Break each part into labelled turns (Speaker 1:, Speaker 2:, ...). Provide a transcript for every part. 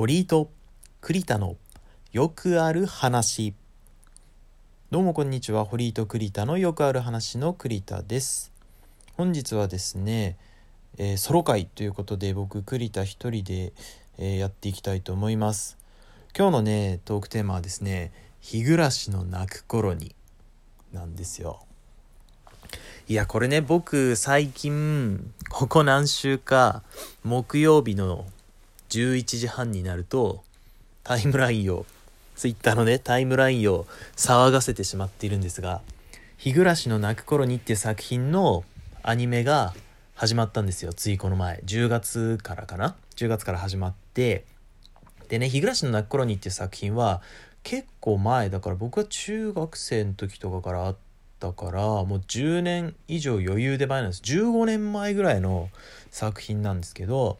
Speaker 1: 堀井と栗田のよくある話。どうもこんにちは。堀井と栗田のよくある話の栗田です。本日はですね、えー、ソロ会ということで僕栗田一人で、えー、やっていきたいと思います。今日のねトークテーマはですね日暮らしの泣く頃になんですよ。いやこれね僕最近ここ何週か木曜日の11時半になるとタイムラインを twitter のねタイムラインを騒がせてしまっているんですが「日暮の泣く頃に」っていう作品のアニメが始まったんですよついこの前。10月からかな？10月から始まって。でね「日暮の泣く頃に」っていう作品は結構前だから僕は中学生の時とかからあったからもう10年以上余裕で前なんです。15年前ぐらいの作品なんですけど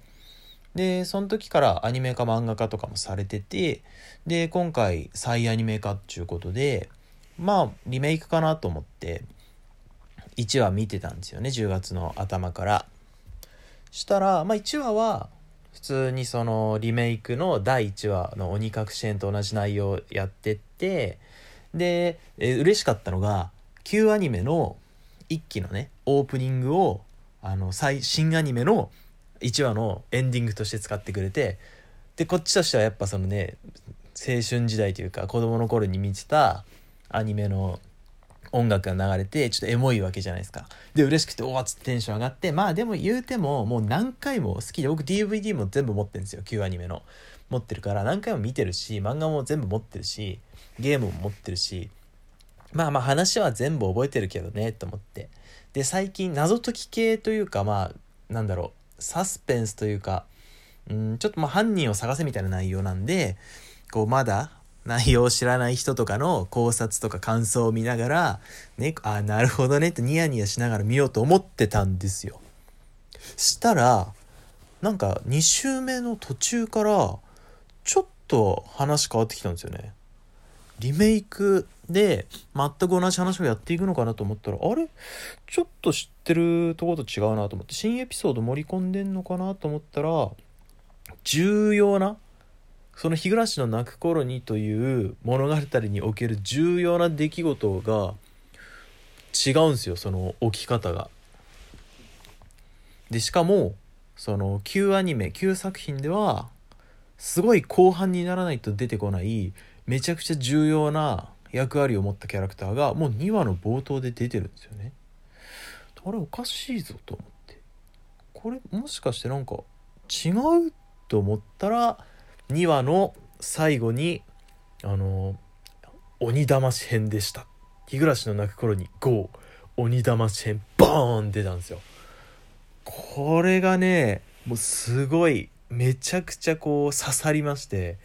Speaker 1: でその時からアニメ化漫画化とかもされててで今回再アニメ化っていうことでまあリメイクかなと思って1話見てたんですよね10月の頭から。したら、まあ、1話は普通にそのリメイクの第1話の「鬼隠し編」と同じ内容やってってでえ嬉しかったのが旧アニメの1期のねオープニングをあの最新アニメの1話のエンディングとして使ってくれてでこっちとしてはやっぱそのね青春時代というか子供の頃に見てたアニメの音楽が流れてちょっとエモいわけじゃないですか。で嬉しくておおっつってテンション上がってまあでも言うてももう何回も好きで僕 DVD も全部持ってるんですよ。旧アニメの。持ってるから何回も見てるし漫画も全部持ってるしゲームも持ってるしまあまあ話は全部覚えてるけどねと思って。で最近謎解き系というかまあなんだろう。サスペンスというか、うん、ちょっとまあ犯人を探せみたいな内容なんで、こうまだ内容を知らない人とかの考察とか感想を見ながら、ね、あ、なるほどねってニヤニヤしながら見ようと思ってたんですよ。したら、なんか2週目の途中から、ちょっと話変わってきたんですよね。リメイクで全く同じ話をやっていくのかなと思ったらあれ？ちょっと知ってるとこと違うなと思って新エピソード盛り込んでんのかなと思ったら重要なその日暮の泣く頃にという物語における重要な出来事が違うんですよその起き方が。でしかもその旧アニメ旧作品ではすごい後半にならないと出てこないめちゃくちゃ重要な役割を持ったキャラクターがもう2話の冒頭で出てるんですよね。あれおかしいぞと思って。これもしかしてなんか違うと思ったら2話の最後にあの鬼騙し編でした。日暮の泣く頃に GO 鬼騙し編ボーン出たんですよ。これがねもうすごいめちゃくちゃこう刺さりまして。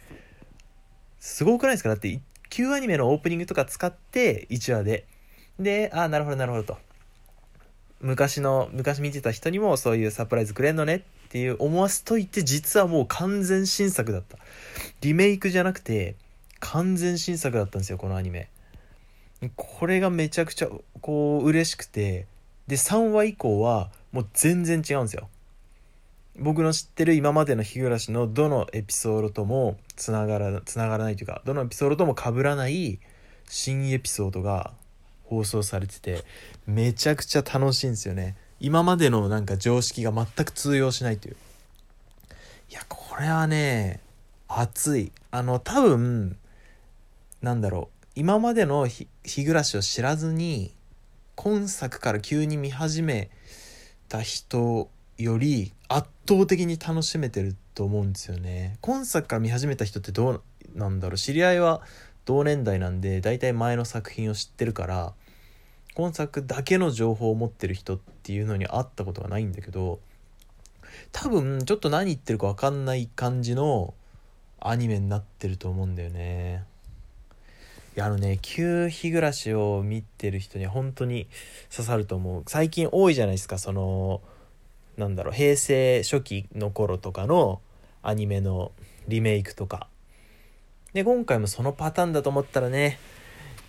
Speaker 1: すごくないですか？だって旧アニメのオープニングとか使って1話で。でああなるほどなるほどと。昔の昔見てた人にもそういうサプライズくれんのねっていう思わせといて実はもう完全新作だった。リメイクじゃなくて完全新作だったんですよこのアニメ。これがめちゃくちゃこう嬉しくて。で3話以降はもう全然違うんですよ。僕の知ってる今までの日暮のどのエピソードともつながらつながらないというかどのエピソードとも被らない新エピソードが放送されててめちゃくちゃ楽しいんですよね。今までのなんか常識が全く通用しないという。いやこれはね熱い。あの多分なんだろう。今までの日暮を知らずに今作から急に見始めた人より圧倒的に楽しめてると思うんですよね。今作から見始めた人ってどうなんだろう。知り合いは同年代なんで大体前の作品を知ってるから今作だけの情報を持ってる人っていうのに会ったことがないんだけど多分ちょっと何言ってるか分かんない感じのアニメになってると思うんだよね。いやあのね旧日暮らしを見てる人には本当に刺さると思う。最近多いじゃないですかそのなんだろう平成初期の頃とかのアニメのリメイクとか。で今回もそのパターンだと思ったらね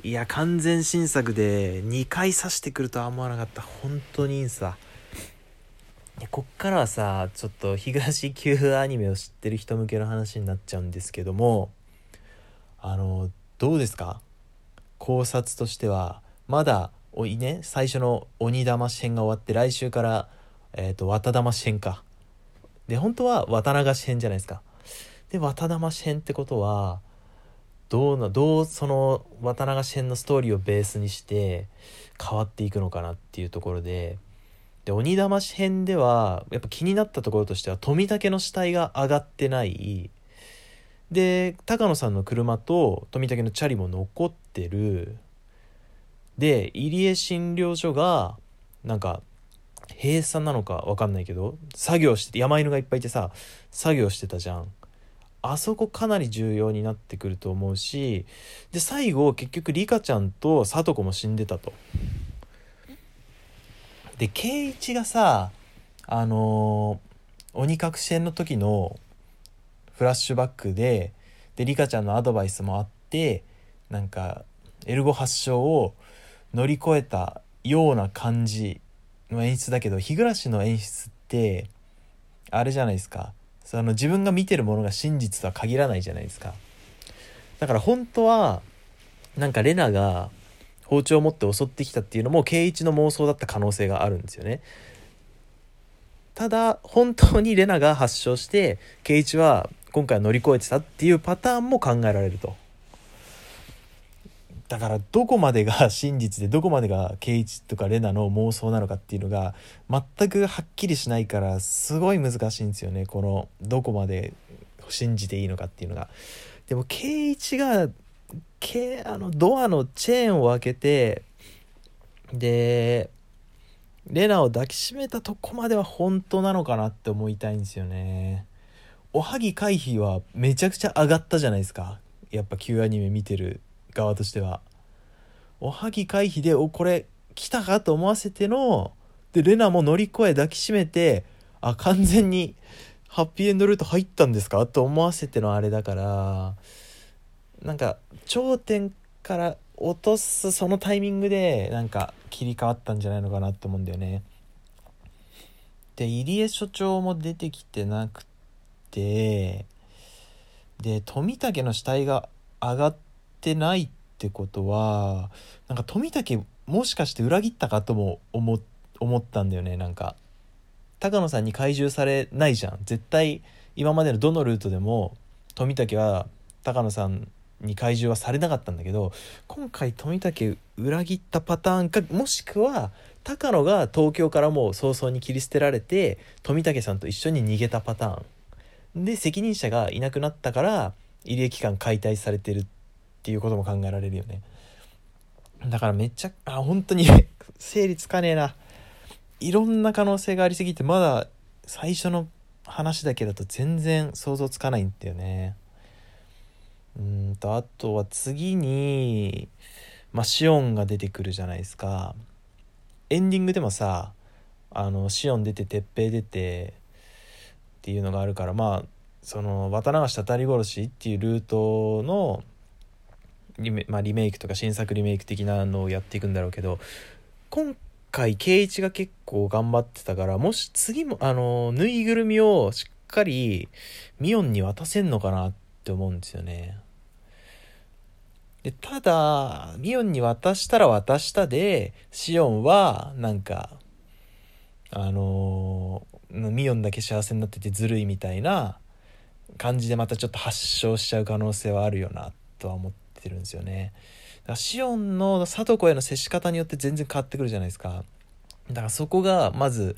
Speaker 1: いや完全新作で2回刺してくるとは思わなかった。本当にいいんさ。でこっからはさちょっと東急アニメを知ってる人向けの話になっちゃうんですけどもあのどうですか？考察としてはまだおいね最初の鬼玉編が終わって来週からえっ、ー、と綿玉編か。で本当は綿流し編じゃないですか。で綿玉編ってことはどうなどうその綿流し編のストーリーをベースにして変わっていくのかなっていうところで。で鬼玉編ではやっぱ気になったところとしては富武の死体が上がってない。で高野さんの車と富武のチャリも残ってる。で入江診療所がなんか閉鎖なのか分かんないけど作業して山犬がいっぱいいてさ作業してたじゃんあそこかなり重要になってくると思うしで最後結局リカちゃんと聡子も死んでたと。で圭一がさあのー、鬼隠し編の時のフラッシュバックででリカちゃんのアドバイスもあってなんかエルゴ発症を乗り越えたような感じの演出だけど日暮の演出ってあれじゃないですか。その自分が見てるものが真実とは限らないじゃないですか。だから本当はなんかレナが包丁を持って襲ってきたっていうのも圭一の妄想だった可能性があるんですよね。ただ本当にレナが発症して圭一は今回乗り越えてたっていうパターンも考えられると。だからどこまでが真実でどこまでが圭一とかレナの妄想なのかっていうのが全くはっきりしないからすごい難しいんですよねこのどこまで信じていいのかっていうのが。でも圭一がけあのドアのチェーンを開けてでレナを抱きしめたとこまでは本当なのかなって思いたいんですよね。おはぎ回避はめちゃくちゃ上がったじゃないですかやっぱ Q アニメ見てる側としてはおはぎ回避でおこれ来たかと思わせてのでレナも乗り越え抱きしめてあ完全にハッピーエンドルート入ったんですか？と思わせてのあれだからなんか頂点から落とすそのタイミングでなんか切り替わったんじゃないのかなと思うんだよね。で入江所長も出てきてなくてで富武の死体が上がってないってことはなんか富武もしかして裏切ったかとも思思ったんだよねなんか。高野さんに懐柔されないじゃん。絶対今までのどのルートでも富武は高野さんに怪獣はされなかったんだけど今回富武裏切ったパターンかもしくは高野が東京からもう早々に切り捨てられて富武さんと一緒に逃げたパターン。で責任者がいなくなったから入江機関解体されてるっていうことも考えられるよね。だからめっちゃあ本当に 整理つかねえな。いろんな可能性がありすぎてまだ最初の話だけだと全然想像つかないんだよね。うんとあとは次にまあシオンが出てくるじゃないですか。エンディングでもさあのシオン出て鉄平出てっていうのがあるからまあその綿流したたり殺しっていうルートのリメ,、まあ、リメイクとか新作リメイク的なのをやっていくんだろうけど今回圭一が結構頑張ってたからもし次もあのぬいぐるみをしっかりミオンに渡せんのかなって思うんですよね。でただミオンに渡したら渡したでシオンはなんかあのー、ミオンだけ幸せになっててずるいみたいな感じでまたちょっと発症しちゃう可能性はあるよなとは思っててるんですよね。だからシオンの聡子への接し方によって全然変わってくるじゃないですか。だからそこがまず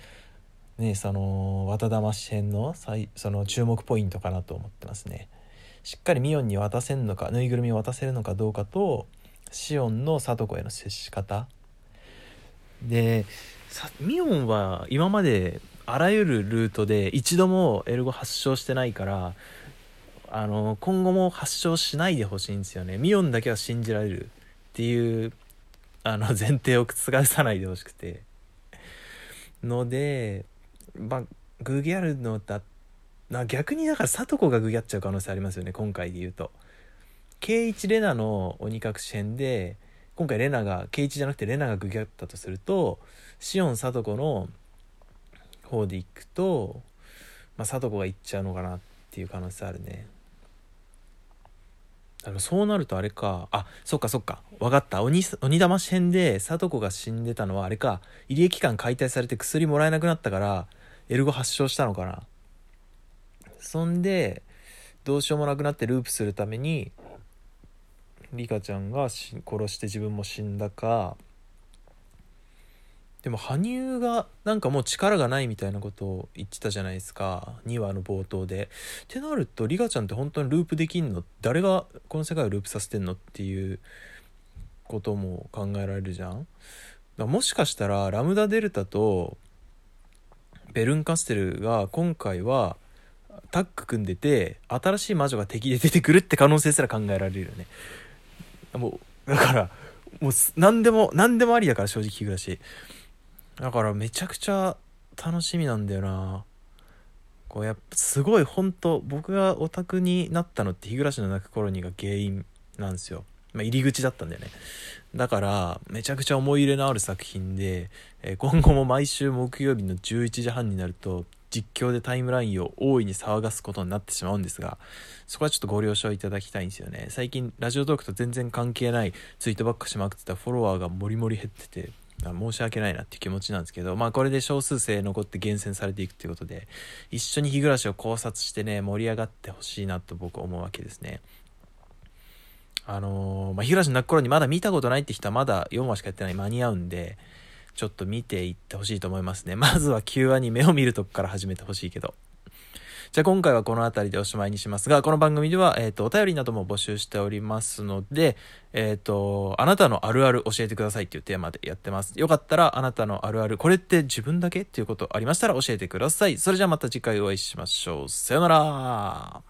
Speaker 1: ねその綿玉支編のその注目ポイントかなと思ってますね。しっかりミオンに渡せるのかぬいぐるみを渡せるのかどうかとシオンの聡子への接し方でミオンは今まであらゆるルートで一度もエルゴ発症してないからあの今後も発症しないでほしいんですよね。ミオンだけは信じられるっていうあの 前提を覆さないでほしくて。のでまあグギャルのだな逆にだから聡子がグギャっちゃう可能性ありますよね今回で言うと。圭一レナの鬼隠し編で今回レナが圭一じゃなくてレナがグギャったとするとシオン聡子の方で行くと、まあ、聡子が行っちゃうのかなっていう可能性あるね。でもそうなるとあれかあそっかそっか分かった。鬼鬼騙し編で聡子が死んでたのはあれか。入江機関解体されて薬もらえなくなったからエルゴ発症したのかな。そんでどうしようもなくなってループするためにリカちゃんが殺して自分も死んだかでも羽生がなんかもう力がないみたいなことを言ってたじゃないですか2話の冒頭で。ってなるとリカちゃんって本当にループできんの？誰がこの世界をループさせてんの？っていうことも考えられるじゃん。だもしかしたらラムダデルタとベルンカステルが今回はタッグ組んでて新しい魔女が敵で出てくるって可能性すら考えられるよね。もうだからもう何でも何でもありだから正直日暮らし。だからめちゃくちゃ楽しみなんだよな。こうやっぱすごい本当僕がオタクになったのって日暮の泣く頃にが原因なんですよ、まあ、入り口だったんだよね。だからめちゃくちゃ思い入れのある作品で、えー、今後も毎週木曜日の11時半になると実況でタイムラインを大いに騒がすことになってしまうんですがそこはちょっとご了承いただきたいんですよね。最近ラジオトークと全然関係ないツイートばっかしまくってたフォロワーがモリモリ減ってて申し訳ないなっていう気持ちなんですけど、まあこれで少数生残って厳選されていくっていうことで、一緒に日暮らしを考察してね、盛り上がってほしいなと僕思うわけですね。あのー、まあ、日暮らしの泣く頃にまだ見たことないって人はまだ4話しかやってない間に合うんで、ちょっと見ていってほしいと思いますね。まずは9話に目を見るとこから始めてほしいけど。じゃあ今回はこの辺りでおしまいにしますが、この番組では、えっ、ー、と、お便りなども募集しておりますので、えっ、ー、と、あなたのあるある教えてくださいっていうテーマでやってます。よかったら、あなたのあるある、これって自分だけ？っていうことありましたら教えてください。それじゃあまた次回お会いしましょう。さよなら